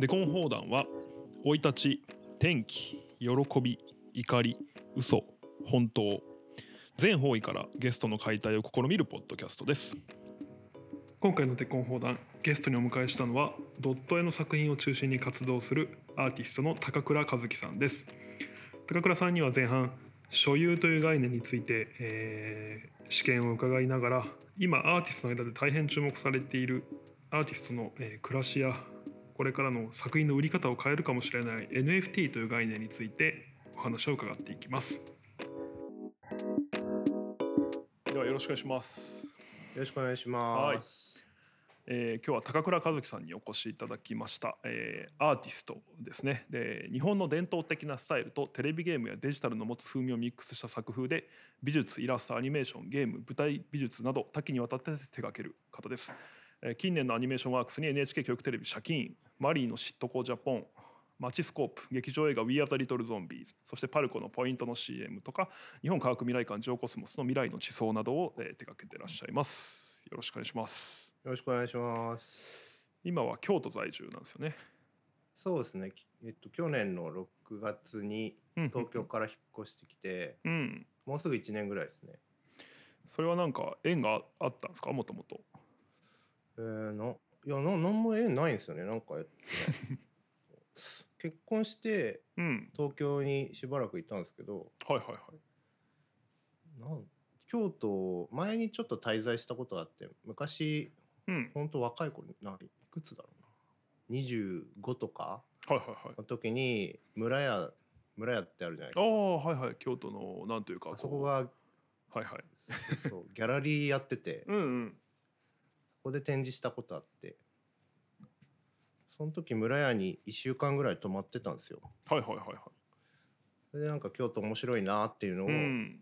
デコン砲弾は生い立ち天気喜び怒り嘘本当。全方位からゲストの解体を試みるポッドキャストです。今回のデコン砲弾ゲストにお迎えしたのはドット絵の作品を中心に活動するアーティストの高倉和樹さんです。高倉さんには前半所有という概念について、えー、試験を伺いながら今アーティストの間で大変注目されているアーティストの、えー、暮らしやこれからの作品の売り方を変えるかもしれない NFT という概念についてお話を伺っていきます。ではよろしくお願いします。よろしくお願いします、えー、今日は高倉和樹さんにお越しいただきました、えー、アーティストですね。で日本の伝統的なスタイルとテレビゲームやデジタルの持つ風味をミックスした作風で美術イラストアニメーションゲーム舞台美術など多岐にわたって手掛ける方です近年のアニメーションワークスに NHK 教育テレビ「シャキーン」「マリーの嫉妬校ジャポン」「マチスコープ」劇場映画「We Are the Little Zombies」そしてパルコのポイントの CM とか日本科学未来館ジオコスモスの未来の地層などを手掛けてらっしゃいます。よろしくお願いします。よろしくお願いします。今は京都在住なんですよね。そうですね。えっと去年の6月に東京から引っ越してきて、うん、もうすぐ1年ぐらいですね。それはなんか縁があったんですか？もともとえー、ないやな何も縁ないんですよねなんか、結婚して東京にしばらくいたんですけど、はいはいはい。なん京都前にちょっと滞在したことがあって昔、うん、本当若い頃ないくつだろうな。25とかの時に村屋村屋ってあるじゃないですか。ああはいはい。京都のなんというかあそこがはいはい。そうギャラリーやってて。うん、うんここで展示したことあってその時村屋に1週間ぐらい泊まってたんですよ。はいはいはいはい。それでなんか京都面白いなっていうのを、うん、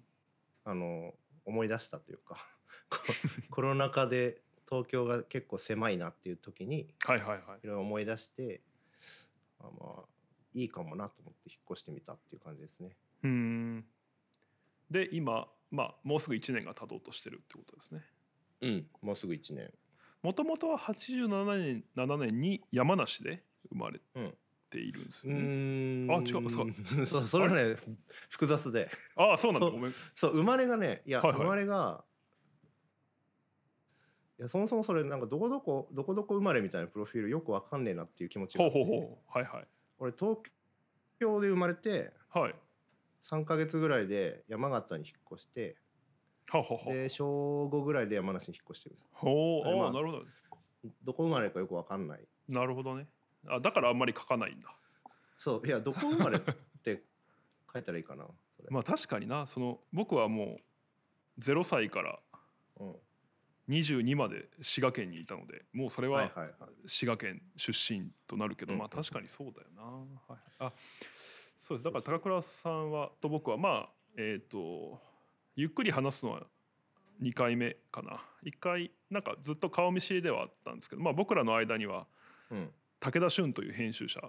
あの思い出したというか コロナ禍で東京が結構狭いなっていう時に、はいはいはい、いろいろ思い出してあまあいいかもなと思って引っ越してみたっていう感じですね。うんで今、まあ、もうすぐ1年が経とうとしてるってことですね。うんもうすぐ1年。もともとは87年 ,7 年に山梨で生まれているんですよね。うん、あ違うそう そうそれはね複雑で。あそうなんだごめん。そう生まれがねいや、はいはい、生まれがいやそもそもそれなんかどこどこどこどこ生まれみたいなプロフィールよくわかんねえなっていう気持ちがほうほうほうはいはい。俺東京で生まれて、はい、3か月ぐらいで山形に引っ越してはははで小5ぐらいで山梨に引っ越してるほう、まあ、なるほど。どこ生まれかよく分かんない。なるほどね。あだからあんまり書かないんだ。そういやどこ生まれって書いたらいいかな まあ確かにな。その僕はもう0歳から22まで滋賀県にいたのでもうそれは滋賀県出身となるけど、まあ確かにそうだよな、はい、あそうです。だから高倉さんはと僕はまあえっ、ー、とゆっくり話すのは2回目かな。1回なんかずっと顔見知りではあったんですけど、まあ、僕らの間には武田俊という編集者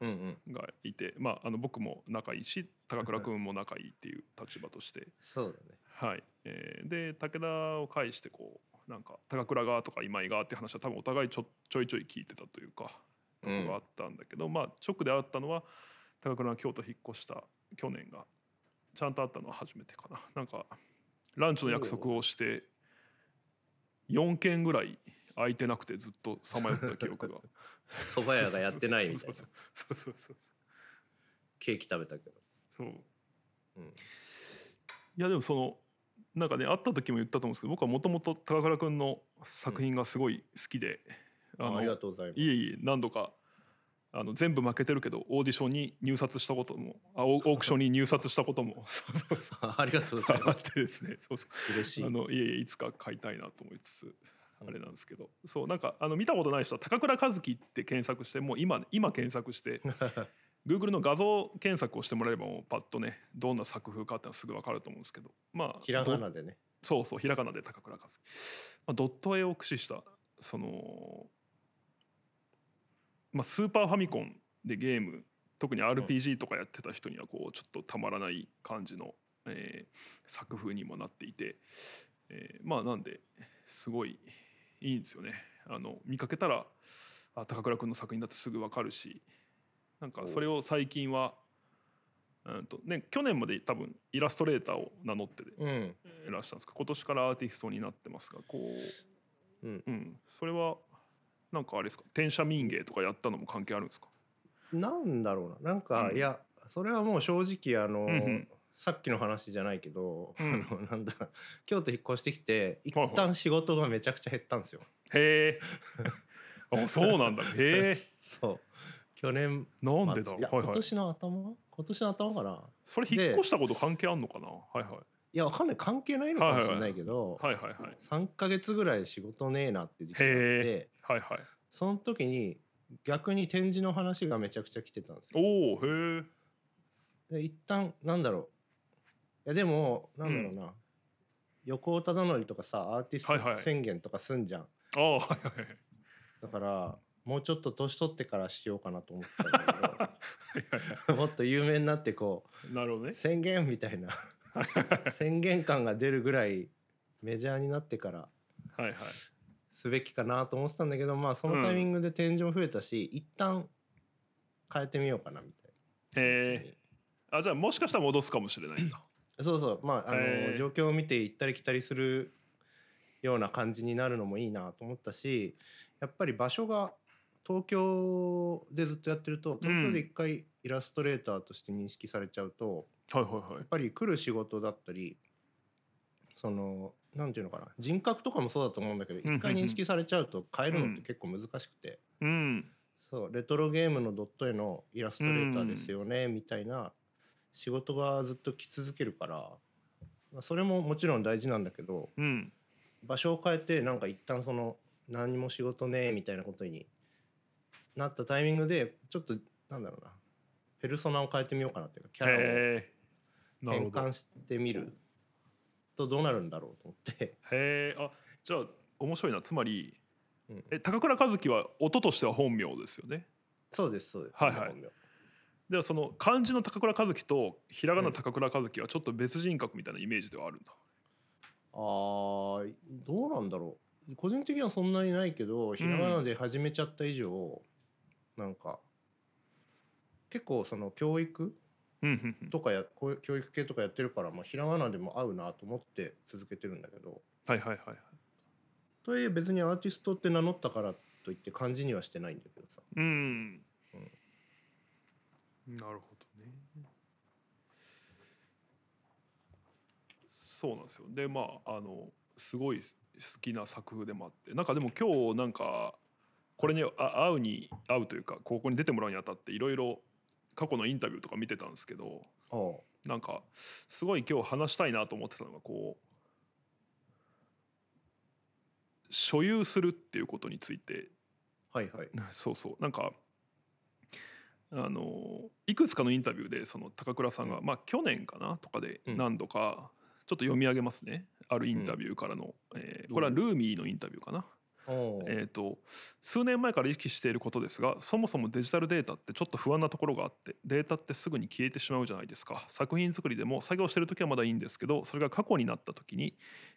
がいて、まあ、あの僕も仲いいし高倉君も仲いいっていう立場として。そうだね。はい。えー、で武田を介してこうなんか高倉側とか今井側って話は多分お互いちょちょいちょい聞いてたというかとこがあったんだけど、まあ直で会ったのは高倉が京都引っ越した去年がちゃんと会ったのは初めてかな。なんかランチの約束をして4件ぐらい空いてなくてずっとさまよった記憶が。蕎麦屋がやってないみたいな。そうそうそうそうケーキ食べたけど。そう、うん、いやでもそのなんかね会った時も言ったと思うんですけど僕はもともと高倉君の作品がすごい好きで、うん、あありがとうございます。いえいえ何度かあの全部負けてるけどオーディションに入札したこともあオークションに入札したことも。そうそうそう。ありがとうございます。ですねそうそう。嬉しい。あのいえいえいつか買いたいなと思いつつあれなんですけど、そうなんかあの見たことない人は高倉和樹って検索してもう今今検索して Google の画像検索をしてもらえばもうパッとねどんな作風かってのはすぐ分かると思うんですけど。まあひらがなでね。そうそうひらがなで高倉和樹、まあ、ドット絵を駆使したそのまあ、スーパーファミコンでゲーム特に RPG とかやってた人にはこうちょっとたまらない感じの、えー、作風にもなっていて、えー、まあなんですごいいいんですよね。あの見かけたらあ高倉君の作品だってすぐ分かるしなんかそれを最近はうんとね、去年まで多分イラストレーターを名乗っていらっしゃるんですか、うん、今年からアーティストになってますがこう、うん、うん、それはなんかあれですか？転写民芸とかやったのも関係あるんですか？なんだろうな。なんか、うん、いやそれはもう正直あの、うんうん、さっきの話じゃないけど、うん、あのなんだ京都引っ越してきて一旦仕事がめちゃくちゃ減ったんですよ。へえ。あそうなんだ。へえ。そう。去年なんでだ、はいはい、今年の頭？今年の頭かな？それ引っ越したこと関係あんのかな？はいはい。いやわかんない。関係ないのかもしれないけど、はいはいはい、3か月ぐらい仕事ねえなって時期があってはいはい、その時に逆に展示の話がめちゃくちゃ来てたんですよ。おおへえ。で一旦なんだろう。いやでもなんだろうな、うん、横尾忠則とかさアーティスト宣言とかすんじゃん。はいはい、あはいはい。はい。だからもうちょっと年取ってからしようかなと思ってたんだけど もっと有名になってこうなるほど、ね、宣言みたいな宣言感が出るぐらいメジャーになってからすべきかなと思ってたんだけどまあそのタイミングで展示も増えたし、うん、一旦変えてみようかなみたいな。へえあじゃあもしかしたら戻すかもしれないんだ。そうそう。まああの状況を見て行ったり来たりするような感じになるのもいいなと思ったしやっぱり場所が東京でずっとやってると東京で一回イラストレーターとして認識されちゃうと、はいはいはい、やっぱり来る仕事だったりそのなんていうのかな。人格とかもそうだと思うんだけど一回認識されちゃうと変えるのって結構難しくて、うん、そうレトロゲームのドット絵のイラストレーターですよね、みたいな仕事がずっと来続けるからそれももちろん大事なんだけど、うん、場所を変えてなんか一旦その何も仕事ねみたいなことになったタイミングでちょっとなんだろうなペルソナを変えてみようかなっていうかキャラを変換してみるとどうなるんだろうと思って。へえあじゃあ面白いな。つまり、うん、え高倉和樹は音としては本名ですよね？そうですそうです。はいはい。ではその漢字の高倉和樹とひらがな高倉和樹はちょっと別人格みたいなイメージではあるんだ、うん、あどうなんだろう。個人的にはそんなにないけどひらがなで始めちゃった以上、なんか結構その教育とかや教育系とかやってるから、まあ、ひらがなでも合うなと思って続けてるんだけど。はいはいはいはい。とはいえ別にアーティストって名乗ったからといって漢字にはしてないんだけどさ。うん。うん、なるほどね。そうなんですよ。でまああのすごい好きな作風でもあってなんかでも今日なんかこれに会うに会うというかここに出てもらうにあたっていろいろ過去のインタビューとか見てたんですけどなんかすごい今日話したいなと思ってたのがこう所有するっていうことについて。はいはい。そうそう。なんかあのいくつかのインタビューでその高倉さんが、まあ去年かなとかで何度かちょっと読み上げますね、あるインタビューからの、えこれはルーミーのインタビューかな。えーと、数年前から意識していることですがそもそもデジタルデータってちょっと不安なところがあってデータってすぐに消えてしまうじゃないですか。作品作りでも作業してる時はまだいいんですけどそれが過去になった時に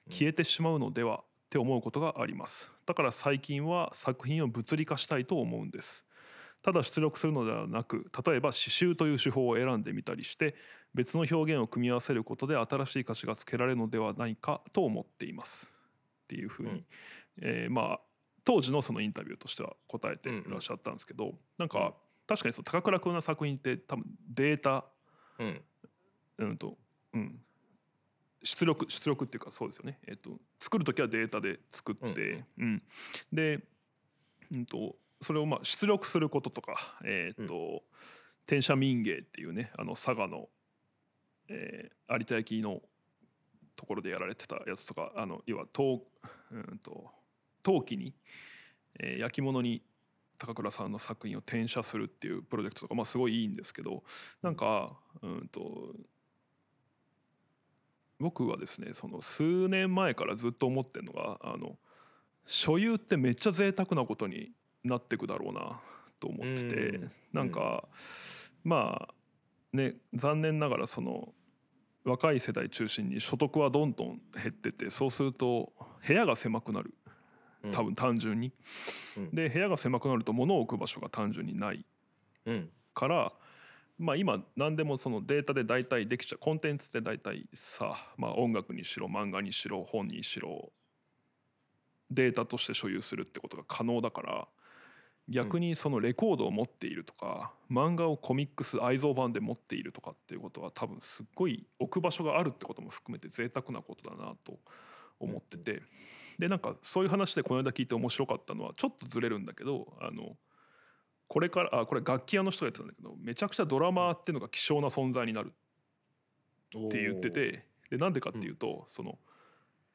消えてしまうのではって思うことがあります。だから最近は作品を物理化したいと思うんです。ただ出力するのではなく例えば刺繍という手法を選んでみたりして別の表現を組み合わせることで新しい価値がつけられるのではないかと思っています。っていうふうに、えー、まあ当時のそのインタビューとしては答えていらっしゃったんですけど、うんうん、なんか確かにその高倉君の作品って多分データ、うん、うんとうん。出力出力っていうかそうですよね、えーと、作る時はデータで作って、うん、うん、で、うんと、それをまあ出力することとか、えーと、うん、転写民芸っていうねあの佐賀の、えー、有田焼のところでやられてたやつとかあの要は陶,、うんと、陶器に、えー、焼き物に高倉さんの作品を転写するっていうプロジェクトとか、まあ、すごいいいんですけどなんかうんと僕はですねその数年前からずっと思ってるのがあの所有ってめっちゃ贅沢なことになってくだろうなと思っててなんかまあね残念ながらその若い世代中心に所得はどんどん減っててそうすると部屋が狭くなる多分単純に。うん、で部屋が狭くなると物を置く場所が単純にないから、まあ、今何でもそのデータで大体できちゃう。コンテンツって大体さ、まあ、音楽にしろ漫画にしろ本にしろデータとして所有するってことが可能だから逆にそのレコードを持っているとか漫画をコミックス愛蔵版で持っているとかっていうことは多分すっごい置く場所があるってことも含めて贅沢なことだなと思っててでなんかそういう話でこの間聞いて面白かったのはちょっとずれるんだけどあのこれからあこれ楽器屋の人が言ってたんだけどめちゃくちゃドラマーっていうのが希少な存在になるって言っててでなんでかっていうとその、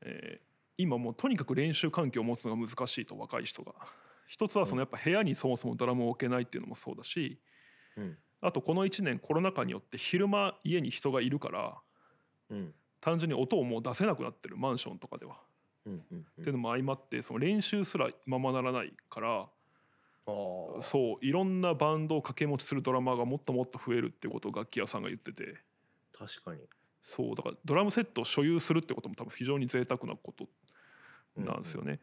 えー、今もうとにかく練習環境を持つのが難しいと若い人が。一つはそのやっぱ部屋にそもそもドラムを置けないっていうのもそうだし、うん、あとこの1年コロナ禍によって昼間家に人がいるから、うん、単純に音をもう出せなくなってるマンションとかでは。っていうのも相まってその練習すらままならないからそういろんなバンドを掛け持ちするドラマーがもっともっと増えるっていうことを楽器屋さんが言ってて。確かに。そうだからドラムセットを所有するってことも多分非常に贅沢なことなんですよね。うんうん、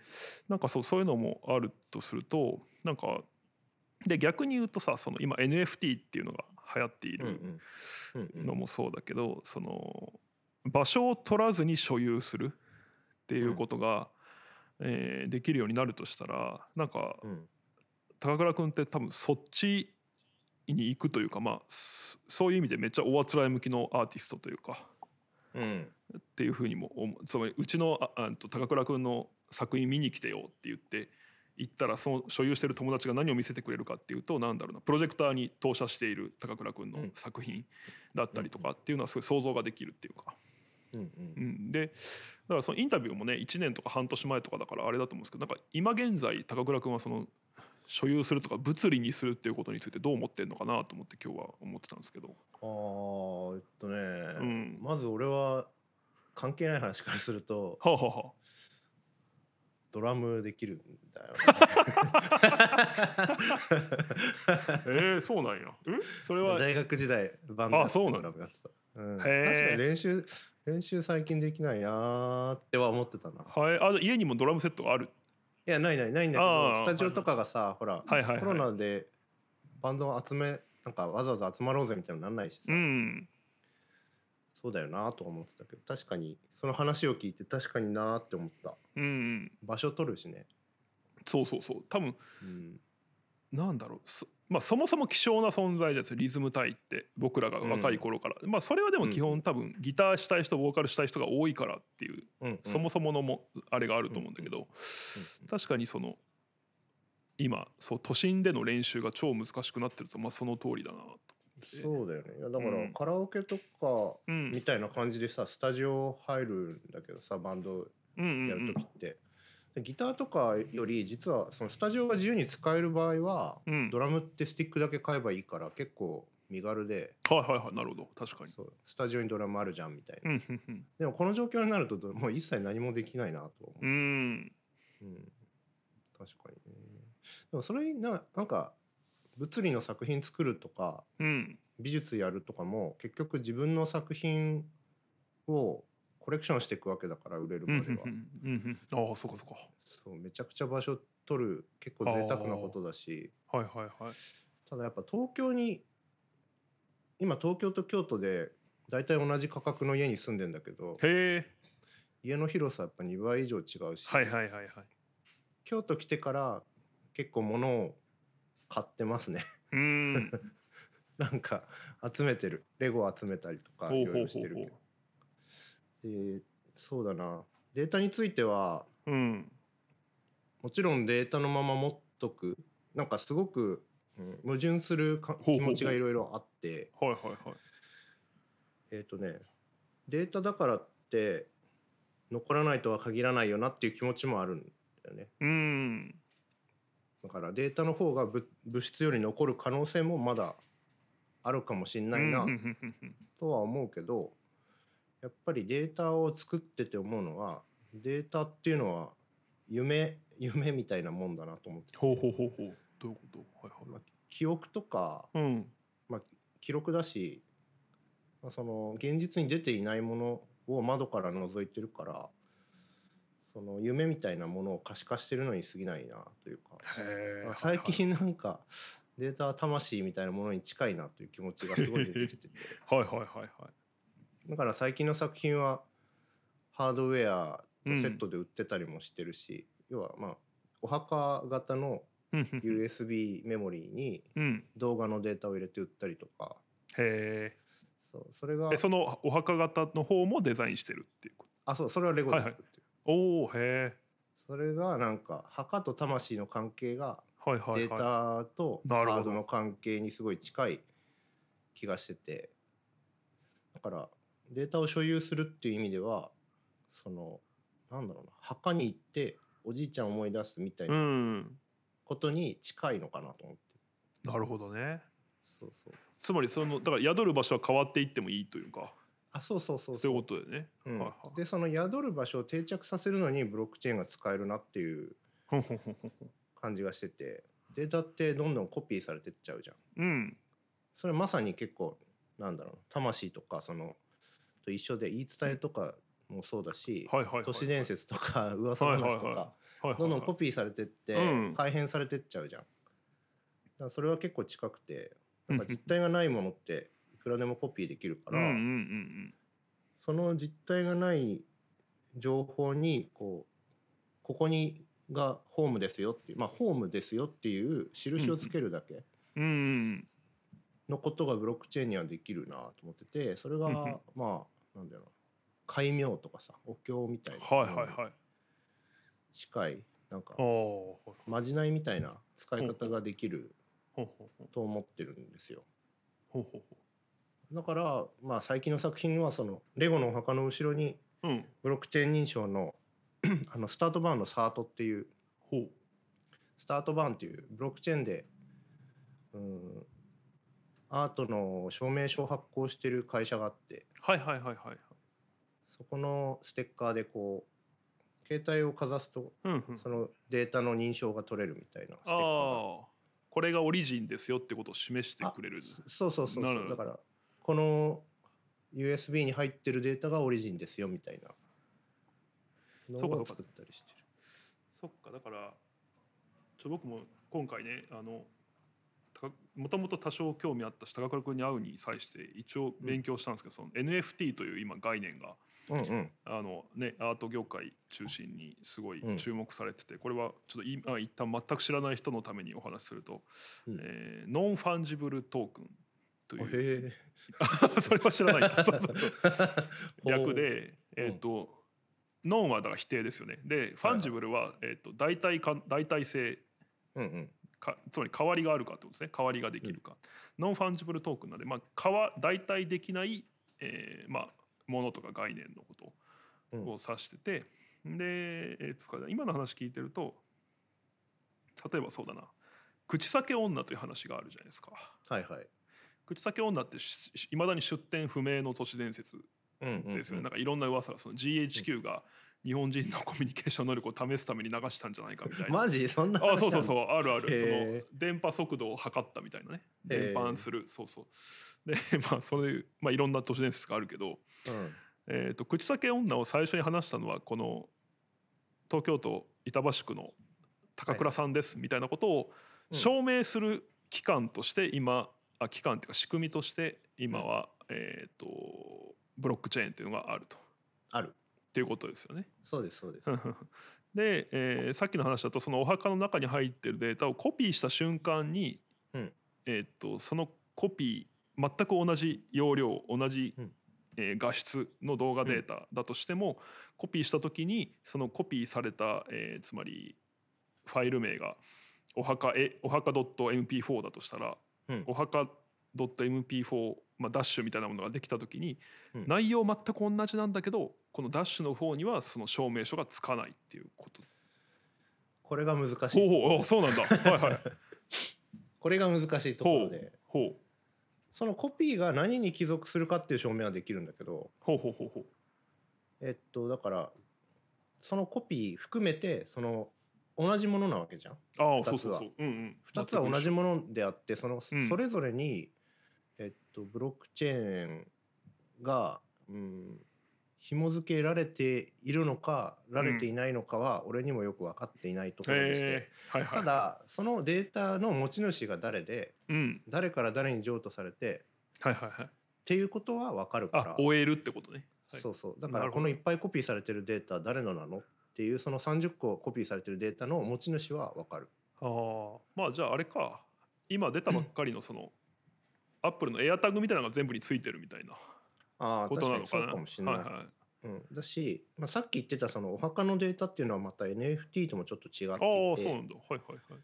なんかそうそういうのもあるとするとなんかで逆に言うとさその今 NFT っていうのが流行っているのもそうだけどその場所を取らずに所有するっていうことが、うん、えー、できるようになるとしたらなんか、うん、高倉君って多分そっちに行くというかまあそういう意味でめっちゃおあつらい向きのアーティストというか。うん、っていうふうにもつまりうちのああと高倉君の作品見に来てよって言って行ったらその所有してる友達が何を見せてくれるかっていうと何だろうなプロジェクターに投射している高倉君の作品だったりとかっていうのはすごい想像ができるっていうか。うんうん、でだからそのインタビューもね1年とか半年前とかだからあれだと思うんですけどなんか今現在高倉君はその所有するとか物理にするっていうことについてどう思ってんのかなと思って今日は思ってたんですけど。あえっとね、うん、まず俺は関係ない話からすると、はあはあ、ドラムできるんだよ、ね、えー、そうなんや。えそれは大学時代バンドやってたドラムやってた、うん、確かに練習練習最近できないなっては思ってたな。はい。あ家にもドラムセットがある。いやないないないんだけどスタジオとかがさ、ほら、はいはいはい、コロナでバンドを集めなんかわざわざ集まろうぜみたいなのなんないしさ、うん、そうだよなと思ってたけど確かにその話を聞いて確かになって思った、うん、場所取るしね。そうそうそう。多分、うん、なんだろうまあ、そもそも希少な存在ですかリズム隊って僕らが若い頃から、うん、まあそれはでも基本多分ギターしたい人ボーカルしたい人が多いからっていう、うん、そもそものもあれがあると思うんだけど、確かにその今そう都心での練習が超難しくなってると、まあ、その通りだなと。そうだよね。いやだからカラオケとかみたいな感じでさ、スタジオ入るんだけどさバンドやる時って、ギターとかより実はそのスタジオが自由に使える場合は、うん、ドラムってスティックだけ買えばいいから結構身軽で。はいはいはいなるほど。確かに。そう。スタジオにドラムあるじゃんみたいな、でもこの状況になるともう一切何もできないなと思う。うん、うん、確かにね。でもそれにななんか物理の作品作るとか、うん、美術やるとかも結局自分の作品をコレクションしていくわけだから売れるまでは。ああそうかそうか。そうめちゃくちゃ場所取る結構贅沢なことだし。はいはいはい。ただやっぱ東京に今東京と京都で大体同じ価格の家に住んでんだけど家の広さやっぱ2倍以上違うし、はいはいはいはい、京都来てから結構物を買ってますね。うん。なんか集めてる。レゴ集めたりとかいろいろしてるけどでそうだな。データについては、うん、もちろんデータのまま持っとく。なんかすごく、うん、矛盾するか気持ちがいろいろあって。はいはいはい。えっ、ー、とねデータだからって残らないとは限らないよなっていう気持ちもあるんだよね。うん。だからデータの方が物質より残る可能性もまだあるかもしんないなとは思うけどやっぱりデータを作ってて思うのはデータっていうのは夢夢みたいなもんだなと思ってほうほうほうほう。どういうこと、はいはい。まあ、記憶とか、うん。まあ、記録だし、まあ、その現実に出ていないものを窓から覗いてるからその夢みたいなものを可視化してるのに過ぎないなというか。最近なんかデータ魂みたいなものに近いなという気持ちがすごい出てきてて。はいはいはいはいだから最近の作品はハードウェアとセットで売ってたりもしてるし、うん、要はまあお墓型の USB メモリーに動画のデータを入れて売ったりとか、へえ。そうそれがそのお墓型の方もデザインしてるっていうあそうそれはレゴで作ってる、はいはい、おおへえ。それがなんか墓と魂の関係がデータとハードの関係にすごい近い気がしてて。だからデータを所有するっていう意味ではそのなんだろうな墓に行っておじいちゃん思い出すみたいなことに近いのかなと思って、うん、なるほどね。そうそう。つまりそのだから宿る場所は変わっていってもいいというか。あそうそうそうそう。いうことでね、うん。はいはい、でその宿る場所を定着させるのにブロックチェーンが使えるなっていう 感じがしてて。データってどんどんコピーされてっちゃうじゃん。うん、それまさに結構なんだろう魂とかそのと一緒で言い伝えとかもそうだし、都市伝説とか 噂話とかどんどんコピーされてって改変されてっちゃうじゃん。だからそれは結構近くてなんか実体がないものっていくらでもコピーできるからその実体がない情報にこうここにがホームですよっていうまあホームですよっていう印をつけるだけのことがブロックチェーンにはできるなと思っててそれがまあなんだろう。戒名とかさお経みたいな。はいはいはい。近いなんかまじないみたいな使い方ができると思ってるんですよ。だからまあ最近の作品はそのレゴのお墓の後ろにブロックチェーン認証の あのスタートバーンのサートっていうスタートバーンっていうブロックチェーンでうんアートの証明書を発行してる会社があって。はいはいはいはいそこのステッカーでこう携帯をかざすと、うんうん、そのデータの認証が取れるみたいなステッカーこれがオリジンですよってことを示してくれる。そうそうそうそう。だからこの USB に入ってるデータがオリジンですよみたいなのを作ったりしてる。そっかだからちょ僕も今回ねあのもともと多少興味あったし高倉君に会うに際して一応勉強したんですけど、うん、その NFT という今概念が、うんうん、あのね、アート業界中心にすごい注目されてて、うん、これはちょっと今一旦全く知らない人のためにお話しすると、うん、えー、 non-fungible token という それは知らない。そうそうそう。略で、えーと non はだから否定ですよね。で fungible は、えーと、代替か代替性、うんうん、かつまり代わりがあるかってことですね。代わりができるか、うん、 non-fungible token なんで、まあ、代替できない、えーまあ、ものとか概念のことを指してて、うん、で、えー、今の話聞いてると例えばそうだな。口裂け女という話があるじゃないですか。はいはい、口裂け女っていまだに出典不明の都市伝説ですよね、なんかいろんな噂がその GHQ が日本人のコミュニケーション能力を試すために流したんじゃないかみたいな。マジ？そんなあそうそうそう。あるある。その電波速度を測ったみたいなね。伝播する。そうそう。で まあそれ、まあ、いろんな都市伝説があるけど、うん、えーと、口裂け女を最初に話したのはこの東京都板橋区の高倉さんです、みたいなことを証明する機関として今あ機関っていうか仕組みとして今は、えっ、とブロックチェーンっていうのがあると。ある。っていうことですよね。そうですそうです。で、えー、さっきの話だとそのお墓の中に入ってるデータをコピーした瞬間に、うん、えー、っとそのコピー全く同じ容量同じ、うん、えー、画質の動画データだとしても、うん、コピーした時にそのコピーされた、えー、つまりファイル名がお墓えお墓 .mp4 だとしたら、うん、お墓 .mp4 まあ、ダッシュみたいなものができた時に、うん、内容全く同じなんだけどこのダッシュの方にはその証明書がつかないっていうこと。これが難しい。ほうそうなんだ。はいはい。これが難しいところで。ほうそのコピーが何に帰属するかっていう証明はできるんだけどほうほうほうほう。えっとだからそのコピー含めてその同じものなわけじゃん。ああそうそうそう、うんうん、2つは同じものであってその、それぞれにえっと、ブロックチェーンが、うん、紐付けられているのかられていないのかは俺にもよく分かっていないところでして、はいはい、ただそのデータの持ち主が誰で、うん、誰から誰に譲渡されて、はいはいはい、っていうことは分かるから。終えるってことね、はい、そうそう。だからこのいっぱいコピーされてるデータ誰のなのっていうその30個コピーされてるデータの持ち主は分かる。ああまあじゃああれか。今出たばっかりのそのアップルのエアタグみたいなのが全部についてるみたいなことなのかな？かもしれない。はいはい。うん、だし、まあ、さっき言ってたそのお墓のデータっていうのはまた NFT ともちょっと違っていて。ああそうなんだ。はいはいはい。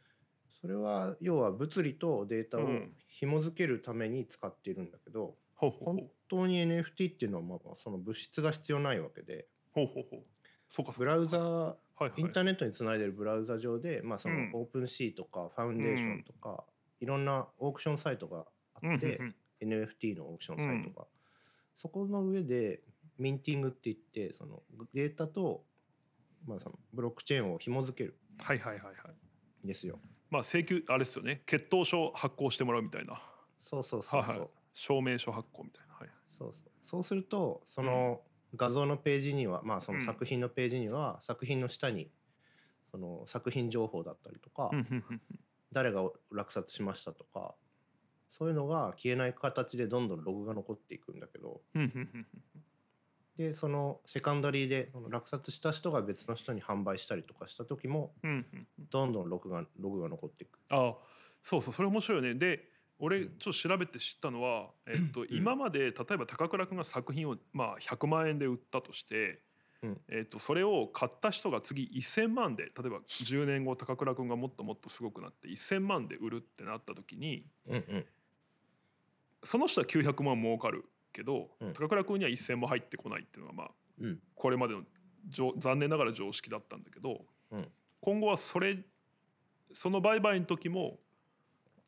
それは要は物理とデータを紐付けるために使っているんだけど、うん、本当に NFT っていうのはまあその物質が必要ないわけで。ほうほうほう。そうかブラウザー、はいはい、インターネットにつないでるブラウザ上で、まあ、そのオープンシーとかファウンデーションとか、うん、いろんなオークションサイトがあって、うんうん。うん、NFT のオークションサイトが、そこの上でミンティングって言ってそのデータと、まあ、そのブロックチェーンを紐付ける。はいはいはいはい。ですよ。まあ請求あれですよね。血統書発行してもらうみたいな。そうそうそうそう、はいはい、証明書発行みたいな、はい、そうそう。そうするとその画像のページには、まあその作品のページには、作品の下にその作品情報だったりとか、誰が落札しましたとかそういうのが消えない形でどんどんログが残っていくんだけど。でそのセカンダリーで落札した人が別の人に販売したりとかした時もどんどんログがログが残っていく。あそうそうそれ面白いよね。で俺ちょっと調べて知ったのは、えっと、今まで例えば高倉君が作品を、まあ、100万円で売ったとして、えっと、それを買った人が次1,000万で例えば10年後高倉君がもっともっとすごくなって1,000万で売るってなった時に、その人は900万儲かるけど、うん、高倉君には1,000も入ってこないっていうのがまあ、うん、これまでの残念ながら常識だったんだけど、うん、今後はそれその売買の時も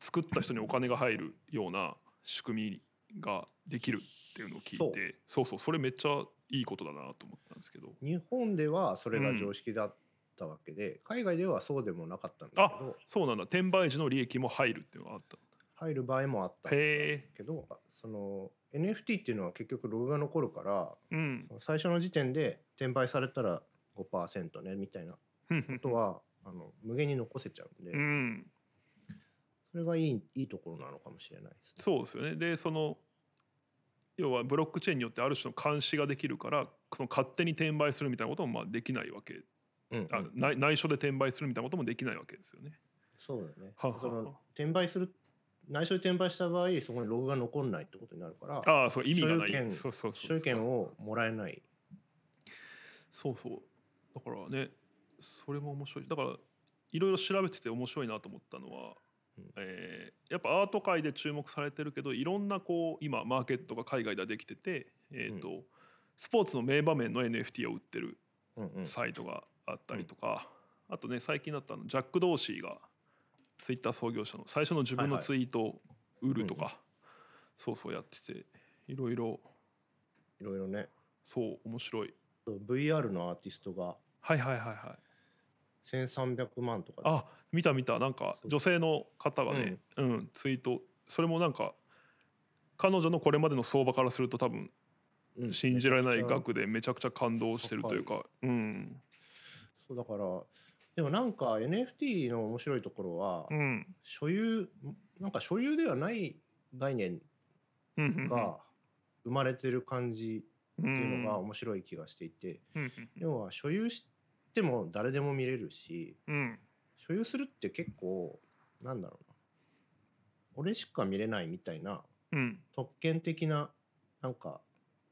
作った人にお金が入るような仕組みができるっていうのを聞いてそう。そうそれめっちゃいいことだなと思ったんですけど。日本ではそれが常識だったわけで、海外ではそうでもなかったんだけど。そうなんだ。転売時の利益も入るっていうのがあった入る場合もあったけどその NFT っていうのは結局ログが残るから、うん、最初の時点で転売されたら5%ねみたいなことはあの無限に残せちゃうんで、うん、それがいいいいところなのかもしれないです、ね、そうですよね。でその要はブロックチェーンによってある種の監視ができるからその勝手に転売するみたいなこともまあできないわけ、うんうん、あ内内緒で転売するみたいなこともできないわけですよね。そうだね。ははその転売する内緒で転売した場合そこにログが残らないってことになるからああそう意味がない。そうそう所有権をもらえない。そうそう。だからねそれも面白い。だからいろいろ調べてて面白いなと思ったのは、うん、えー、やっぱアート界で注目されてるけどいろんなこう今マーケットが海外ではできてて、えーと、うん、スポーツの名場面の NFT を売ってるサイトがあったりとか、うん、あとね最近だったのジャック・ドーシーがツイッター創業者の最初の自分のツイートを売るとか、はいはい、そうそうやってていろいろ。いろいろね。そう面白い。VR のアーティストが。はいはいはいはい。1300万とかあ見た見た。なんか女性の方がね、うん、うん、ツイート。それもなんか彼女のこれまでの相場からすると多分信じられない額でめちゃくちゃ感動してるというか、うん、そうだからでもなんか NFT の面白いところは、うん、所有なんか所有ではない概念が生まれてる感じっていうのが面白い気がしていて、要は所有しても誰でも見れるし、うん、所有するって結構なんだろうな。俺しか見れないみたいな、うん、特権的ななんか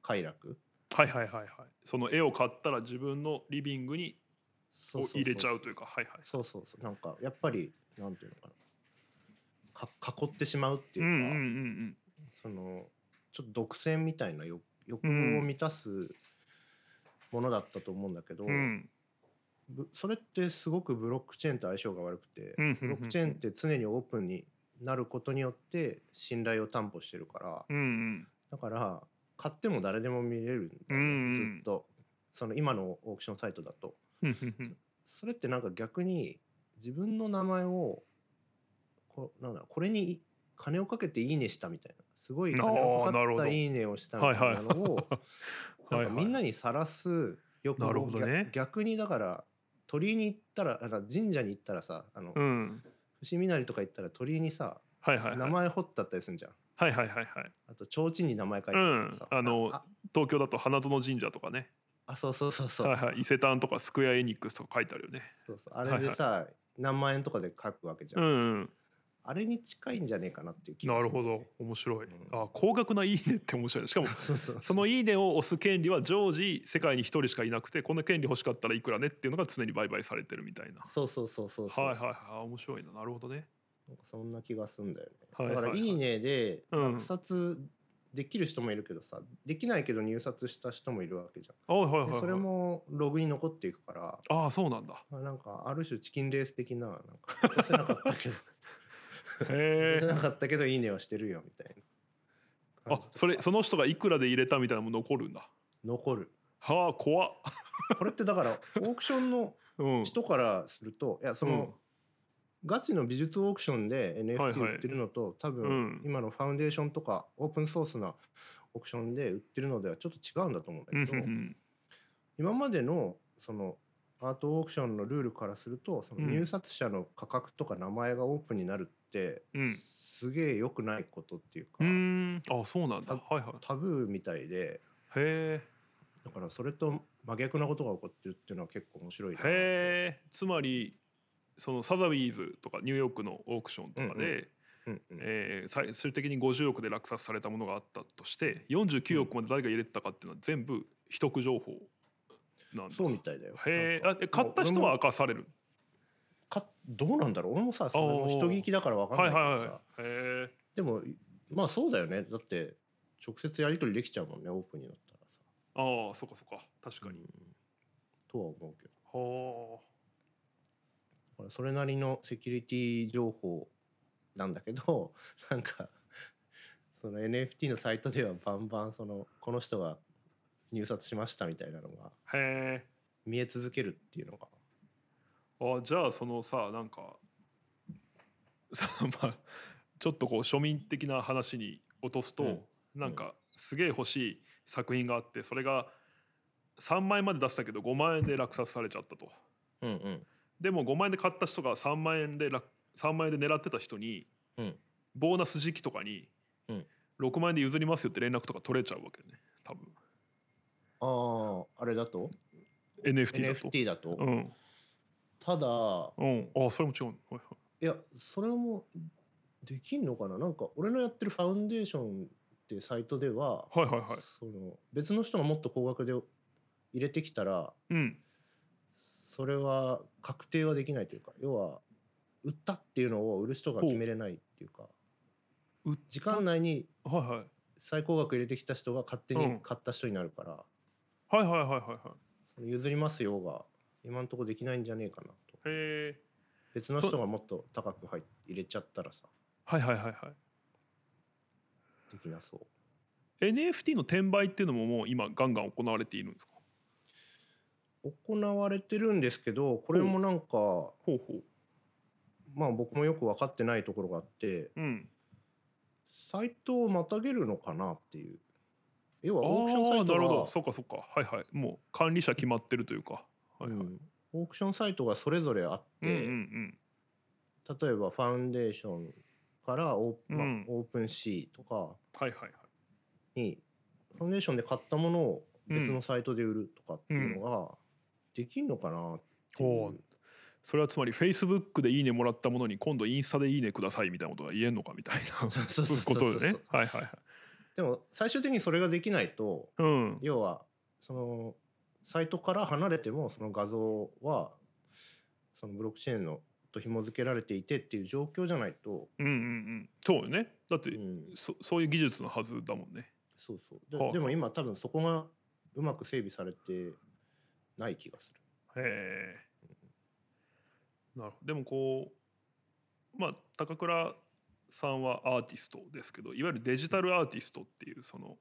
快楽。はいはいはいはい。その絵を買ったら自分のリビングにを入れちゃうというかはいはい。そうそうそう。なんかやっぱりなんていうのかな。か囲ってしまうっていうか、うんうんうんうん、そのちょっと独占みたいな欲欲望を満たすものだったと思うんだけど、うん、それってすごくブロックチェーンと相性が悪くて、うんうんうんうん、ブロックチェーンって常にオープンになることによって信頼を担保してるから、うんうん、だから買っても誰でも見れるんだよね、うんうん、ずっと。その今のオークションサイトだと。それってなん。か逆に自分の名前をこなん。だこれに金をかけて「いいね」したみたいなすごい金をかかった「いいね」をしたみたいなのをなん。かみん。なにさらすよく、逆にだから鳥居に行ったら神社に行ったらさあの、伏見稲荷とか行ったら鳥居にさ、名前彫ってあったりするじゃん。はいはいはいはい。あと提灯に名前書いてあるさ、うん、あの東京だと花園神社とかね。あそうそうそうそう。はいはい。伊勢丹とかスクエアエニックスとか書いてあるよね。そうそう。あれでさ、はいはい、何万円とかで書くわけじゃん。うん、うん。あれに近いんじゃねえかなっていう気がなるほど。面白い、うん、あ高額ないいねって面白い。しかも そのいいねを押す権利は常時世界に一人しかいなくてこの権利欲しかったらいくらねっていうのが常に売買されてるみたいな。そうそうそうそうはいはいはい。面白いな。なるほどね。なんかそんな気がすんだよね、はいはいはい、だから「いいね」で落札できる人もいるけどさ、できないけど入札した人もいるわけじゃん、はいはいはいはい、それもログに残っていくからああそうなんだなんかある種チキンレース的ななんか出せなかったけどへえ。なかったけどいいねはしてるよみたいな。あ、それその人がいくらで入れたみたいなのも残るんだ。残る。はあ怖っ。これってだからオークションの人からすると、いやその、うん、ガチの美術オークションで NFT 売ってるのと、はいはい、多分、今のファウンデーションとかオープンソースなオークションで売ってるのではちょっと違うんだと思うんだけど、うんうんうん、今までのそのアートオークションのルールからするとその入札者の価格とか名前がオープンになるって、うん、すげえ良くないことっていうかうん。あそうなんだ、はいはい、タブーみたいでへえ。だからそれと真逆なことが起こってるっていうのは結構面白いへえ。つまりそのサザビーズとかニューヨークのオークションとかで、うんうん。えー、最終的に50億で落札されたものがあったとして49億まで誰が入れてたかっていうのは全部秘匿情報なんそうみたいだよ。へえ買った人は明かされる？かどうなんだろう？俺もさその人聞きだから分かんないけどさ、はいはいはい、でもまあそうだよね。だって直接やり取りできちゃうもんねオープンになったらさ。ああそっかそっか。確かに、うん、とは思うけど。はあそれなりのセキュリティ情報なんだけど なんかその NFT のサイトではバンバンそのこの人が入札しましたみたいなのが見え続けるっていうのが。あじゃあそのさなんか さまあちょっとこう庶民的な話に落とすと、うん、なんかすげえ欲しい作品があってそれが3万円まで出したけど5万円で落札されちゃったと。うんうん、でも5万円で買った人が3万円で3万円で狙ってた人に、うん、ボーナス時期とかに、6万円で譲りますよって連絡とか取れちゃうわけね多分。あああれだと？NFT だと。NFT だと、うん、ただ、うん、あそれも違う、はいはい、いやそれもできんのかな？なんか俺のやってるファウンデーションってサイトでは,、はいはいはい、その別の人がもっと高額で入れてきたら、うん、それは確定はできないというか要は売ったっていうのを売る人が決めれないっていうか時間内に最高額入れてきた人が勝手に買った人になるから、はいはいはいはいはい。その譲りますよが今のところできないんじゃねえかなと。へえ。別の人がもっと高く入入れちゃったらさ。はいはいはいはい。できなそう。NFT の転売っていうのももう今ガンガン行われているんですか？行われてるんですけどこれもなんかほうほう。まあ僕もよく分かってないところがあって、うん、サイトをまたげるのかなっていう。要はオークションサイトなるほど。そっかそっか。はいはい。もう管理者決まってるというか、はいはい、うん、オークションサイトがそれぞれあって、うんうんうん、例えば Foundation からオー,、うん、 OpenSea とかに、はいはいはい、 Foundation で買ったものを別のサイトで売るとかっていうのができんのかなっていう、う。ん、それはつまりフェイスブックで「いいね」もらったものに今度インスタで「いいね」くださいみたいなことが言えんのかみたいな。ことでね。はいはいはい。でも最終的にそれができないと、うん、要はそのサイトから離れてもその画像はそのブロックチェーンのと紐付けられていてっていう状況じゃないと、うんうん。うん、そうよね。だって、うん、そそういう技術のはずだもんね。そうそう。ではあ、でも今多分そこがうまく整備されてない気がする。へえ、うん、なるほど。でもこうまあ高倉さんはアーティストですけどいわゆるデジタルアーティストっていうその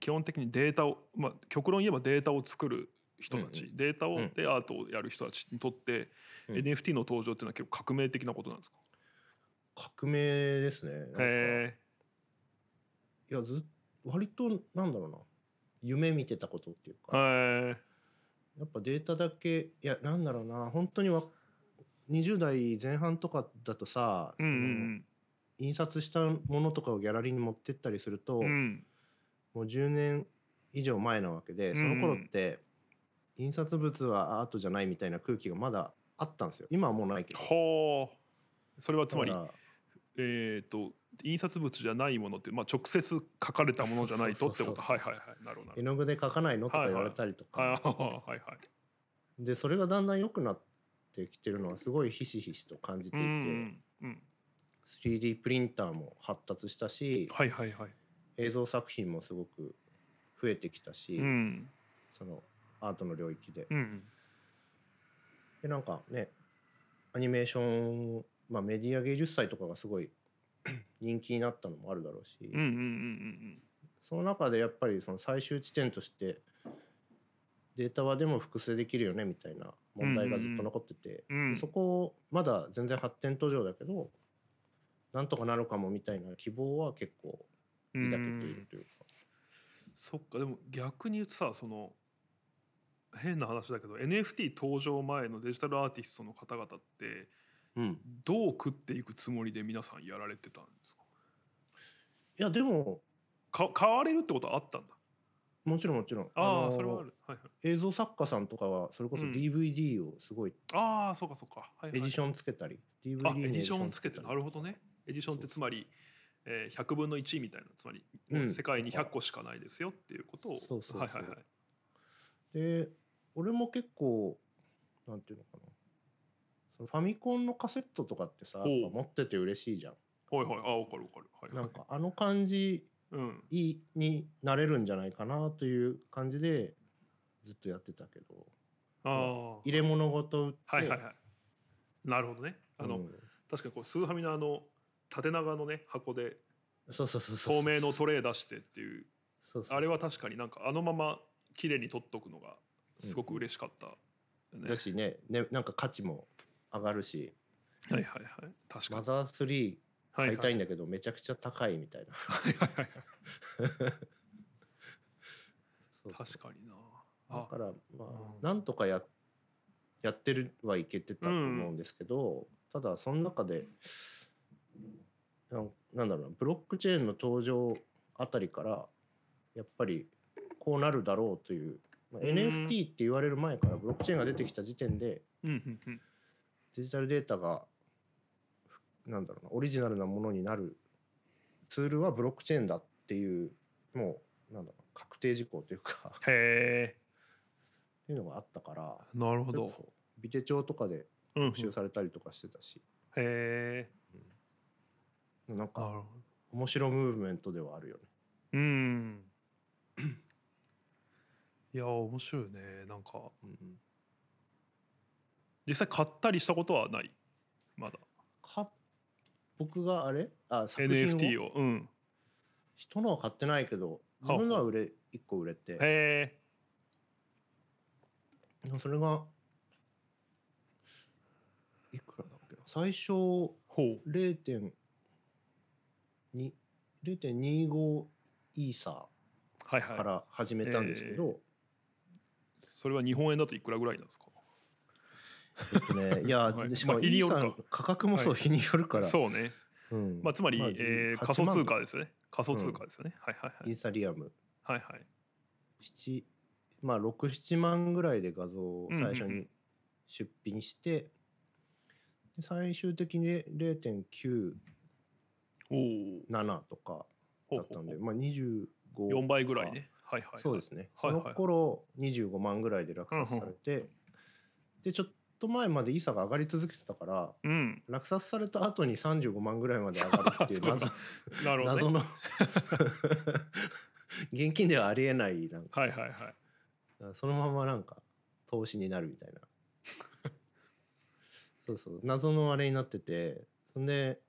基本的にデータを、まあ、極論言えばデータを作る人たち、うんうん、データを、でアートをやる人たちにとって、うん、NFT の登場っていうのは結構革命的なことなんですか？革命ですね。へいやず割となんだろうな。夢見てたことっていうか、やっぱデータだけいやなんだろうな本当にわ20代前半とかだとさ、うんうん、印刷したものとかをギャラリーに持ってったりすると、うん、もう10年以上前なわけでその頃って印刷物はアートじゃないみたいな空気がまだあったんですよ。今はもうないけど。ほうそれはつまりえっ、ー、と印刷物じゃないものって、まあ、直接書かれたものじゃないとってこと。はいはいはい。なるほど絵の具で書かないのとか言われたりとか、はいはい。はい、でそれがだんだん良くなってきてるのはすごいひしひしと感じていて、うんうん、3D プリンターも発達したし、はいはいはい、映像作品もすごく増えてきたし、うん、そのアートの領域で。うん、でなんかねアニメーション、まあ、メディア芸術祭とかがすごい 人気になったのもあるだろうし、うんうんうんうん、その中でやっぱりその最終地点としてデータはでも複製できるよねみたいな問題がずっと残ってて、うんうん、そこまだ全然発展途上だけどなんとかなるかもみたいな希望は結構抱けているというか。うそっかでも逆にさその変な話だけど NFT 登場前のデジタルアーティストの方々ってうん、どう食っていくつもりで皆さんやられてたんですか？いやでもか買われるってことはあったんだ？もちろんもちろん。ああそれはある、はいはい、映像作家さんとかはそれこそ DVD をすごい、うん、ああそうかそうか、はいはい、エディションつけたり DVD エディションつけてなるほどね。エディションってつまりえー、100分の1みたいなつまり、うん、世界に100個しかないですよっていうことを。そうそう。はいはいはい。で俺も結構なんていうのかなファミコンのカセットとかってさ持ってて嬉しいじゃん。はいはいあ分かる分かる。はい、なんかあの感じいいになれるんじゃないかなという感じでずっとやってたけど。ああ。入れ物ごと売って。はいはいはい。なるほどね。あの、うん、確かにこうスーハミのあの縦長のね箱でそうそうそう透明のトレー出してっていうあれは確かになんかあのまま綺麗に取っとくのがすごく嬉しかった、ね、だしねねなんか価値も上がるし、はいはいはい。確かに。マザー3買いたいんだけど、めちゃくちゃ高いみたいな。はいはいはい。確かにな。だからまあ、うん、なんとかややってるはいけてたと思うんですけど、うん、ただその中でななんだろうなブロックチェーンの登場あたりからやっぱりこうなるだろうという、まあ、NFT って言われる前からブロックチェーンが出てきた時点で、うんうんうん、デジタルデータがなんだろうなオリジナルなものになるツールはブロックチェーンだっていうもうなんだろう確定事項というかへえ。っていうのがあったからなるほど。ビテ帳とかで特集されたりとかしてたし、うんうん、へえ、うん、なんか面白ムーブメントではあるよね。うん。いや面白いね。なんか、うん実際買ったりしたことはない？まだ。か僕があれ？あ作品を？NFT を？うん。人のは買ってないけど自分のは売れ1個売れて。へえ。それがいくらだっけな？最初0.2 0.25イーサーから始めたんですけど、それは日本円だといくらぐらいなんですか？えっとね、いや、はい、しかも、価格もそう、日によるから。そうね。うん、まあ、つまり、まあ、えー、仮想通貨ですよね。仮想通貨ですよね。はいはいはい。イーサリアム。はいはい。七、まあ、六七万ぐらいで画像を最初に出品して。で最終的に零点九。七とか。だったんで、まあ、二十五。四倍ぐらいね。はいはい、そうですね。その頃、二十五万ぐらいで落札されて。で、ちょっと。と前までイーサが上がり続けてたから、うん、落札された後に35万ぐらいまで上がるっていう 謎なるほど、ね、謎の。現金ではありえないなんか、はいはいはい、そのままなんか投資になるみたいな。そうそう。謎のあれになっててそんで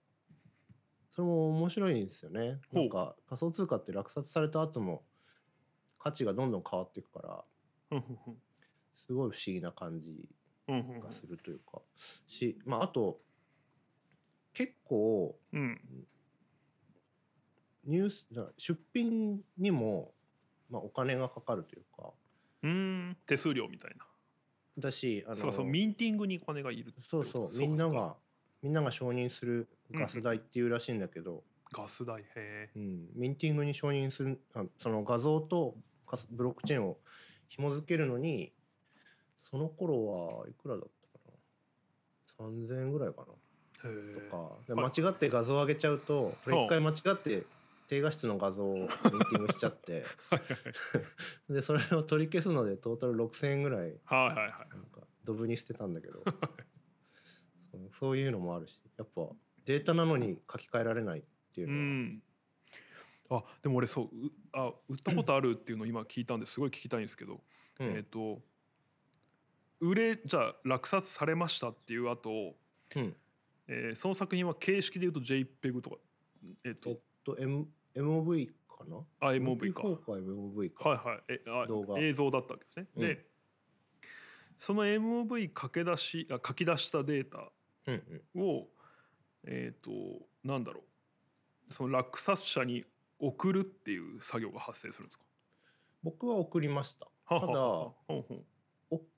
それも面白いんですよね。なんか仮想通貨って落札された後も価値がどんどん変わっていくから。すごい不思議な感じがするというか、し、まあ、あと結構、ニュース出品にもまあ、お金がかかるというか。うん。手数料みたいな。だしあのそうそうミンティングにお金がいるそうそうみんながみんなが承認するガス代っていうらしいんだけど、ガス代へえ、うん、ミンティングに承認するあその画像とブロックチェーンを紐付けるのにその頃はいくらだったかな？3000円ぐらいかな。とか。間違って画像を上げちゃうとこれ一回間違って低画質の画像をミーティングしちゃって。でそれを取り消すのでトータル6,000円ぐらい。なんかドブに捨てたんだけど。そういうのもあるし。やっぱデータなのに書き換えられないっていうのは。うん。あでも俺そうあ売ったことあるっていうのを今聞いたんです。ごい聞きたいんですけど、うん、えっ、ー、と売れじゃあ落札されましたっていう後、うん。えー、その作品は形式でいうと JPEG とかえっ、ー、と、えっと M MOV かな？あ MOV か。MOV か。はいはい。えあ動画。映像だったわけですね、うん、でその MOV 駆け出しあ書き出したデータを、うんうん、えっ、ー、となんだろう。その落札者に送るっていう作業が発生するんですか？僕は送りました。ただ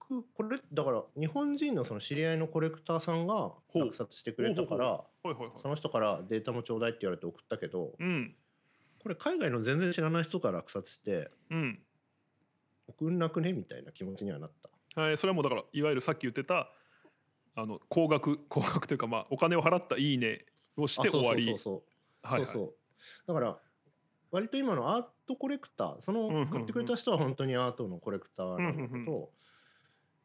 送これだから日本人のその知り合いのコレクターさんが落札してくれたからその人からデータもちょうだいって言われて送ったけど、うん、これ海外の全然知らない人から落札して、うん、送んなくねみたいな気持ちにはなった。はい、それはもうだからいわゆるさっき言ってたあの高額 高額というかまあお金を払った「いいね」をして終わりそうそうそう。そうだから割と今のアートコレクターその買ってくれた人は本当にアートのコレクターなんだけど、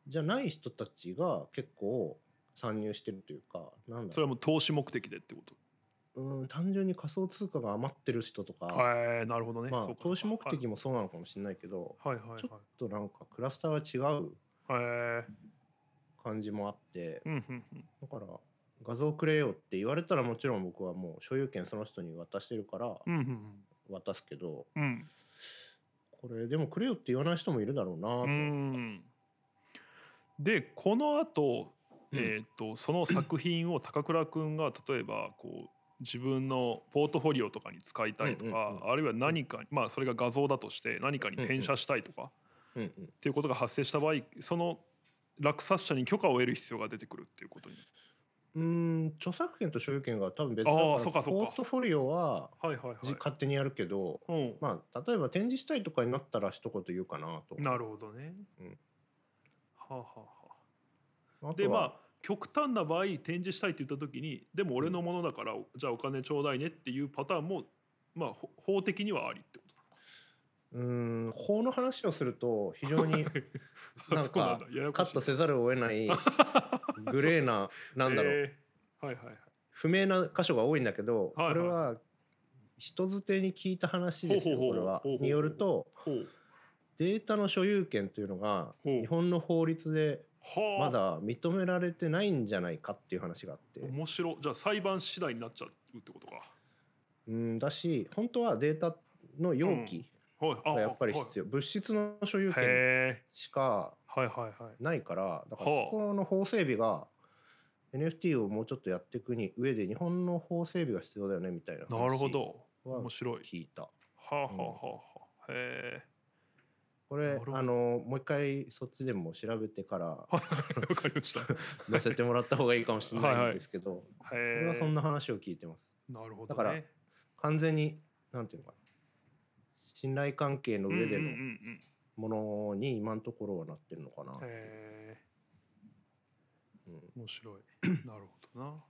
じゃない人たちが結構参入してるというかなんだそれはもう投資目的でってこと？うん単純に仮想通貨が余ってる人とか、はい、なるほどね、まあ、投資目的もそうなのかもしれないけど、はい。はい。はい、ちょっとなんかクラスターが違う感じもあって、だから画像くれよって言われたらもちろん僕はもう所有権その人に渡してるから渡すけど、うん、これでもくれよって言わない人もいるだろうなと思った。でこのあと,、えーと、その作品を高倉君が例えばこう自分のポートフォリオとかに使いたいとか、あるいは何かまあそれが画像だとして何かに転写したいとか、っていうことが発生した場合その落札者に許可を得る必要が出てくるっていうことに。うん著作権と所有権が多分別だからポートフォリオは,、はいはいはい、勝手にやるけど、うん、まあ例えば展示したいとかになったら一言言うかなと。なるほどね、うん、はあはあはあ。でまあ極端な場合展示したいって言った時にでも俺のものだから、うん、じゃあお金ちょうだいねっていうパターンもまあ法的にはありってことうん法の話をすると非常に なんかカットせざるを得ない グレーななんだろう、えー、はいはいはい、不明な箇所が多いんだけど、これは人づてに聞いた話ですよこれは。によるとデータの所有権というのが日本の法律でまだ認められてないんじゃないかっていう話があって。面白。じゃあ裁判次第になっちゃうってことか。うんだし本当はデータの容器がやっぱり必要、物質の所有権しかないからだからそこの法整備が NFT をもうちょっとやっていくに上で日本の法整備が必要だよねみたいななるほど。面白い聞いた。はあはあはあ、へえ。これあのもう一回そっちでも調べてからわかりました 載せてもらった方がいいかもしれないんですけどはい、これはそんな話を聞いてます。なるほど、ね、だから完全になんていうのかな信頼関係の上でのものに今のところはなってるのかな。へえ、うん、面白い。なるほどな。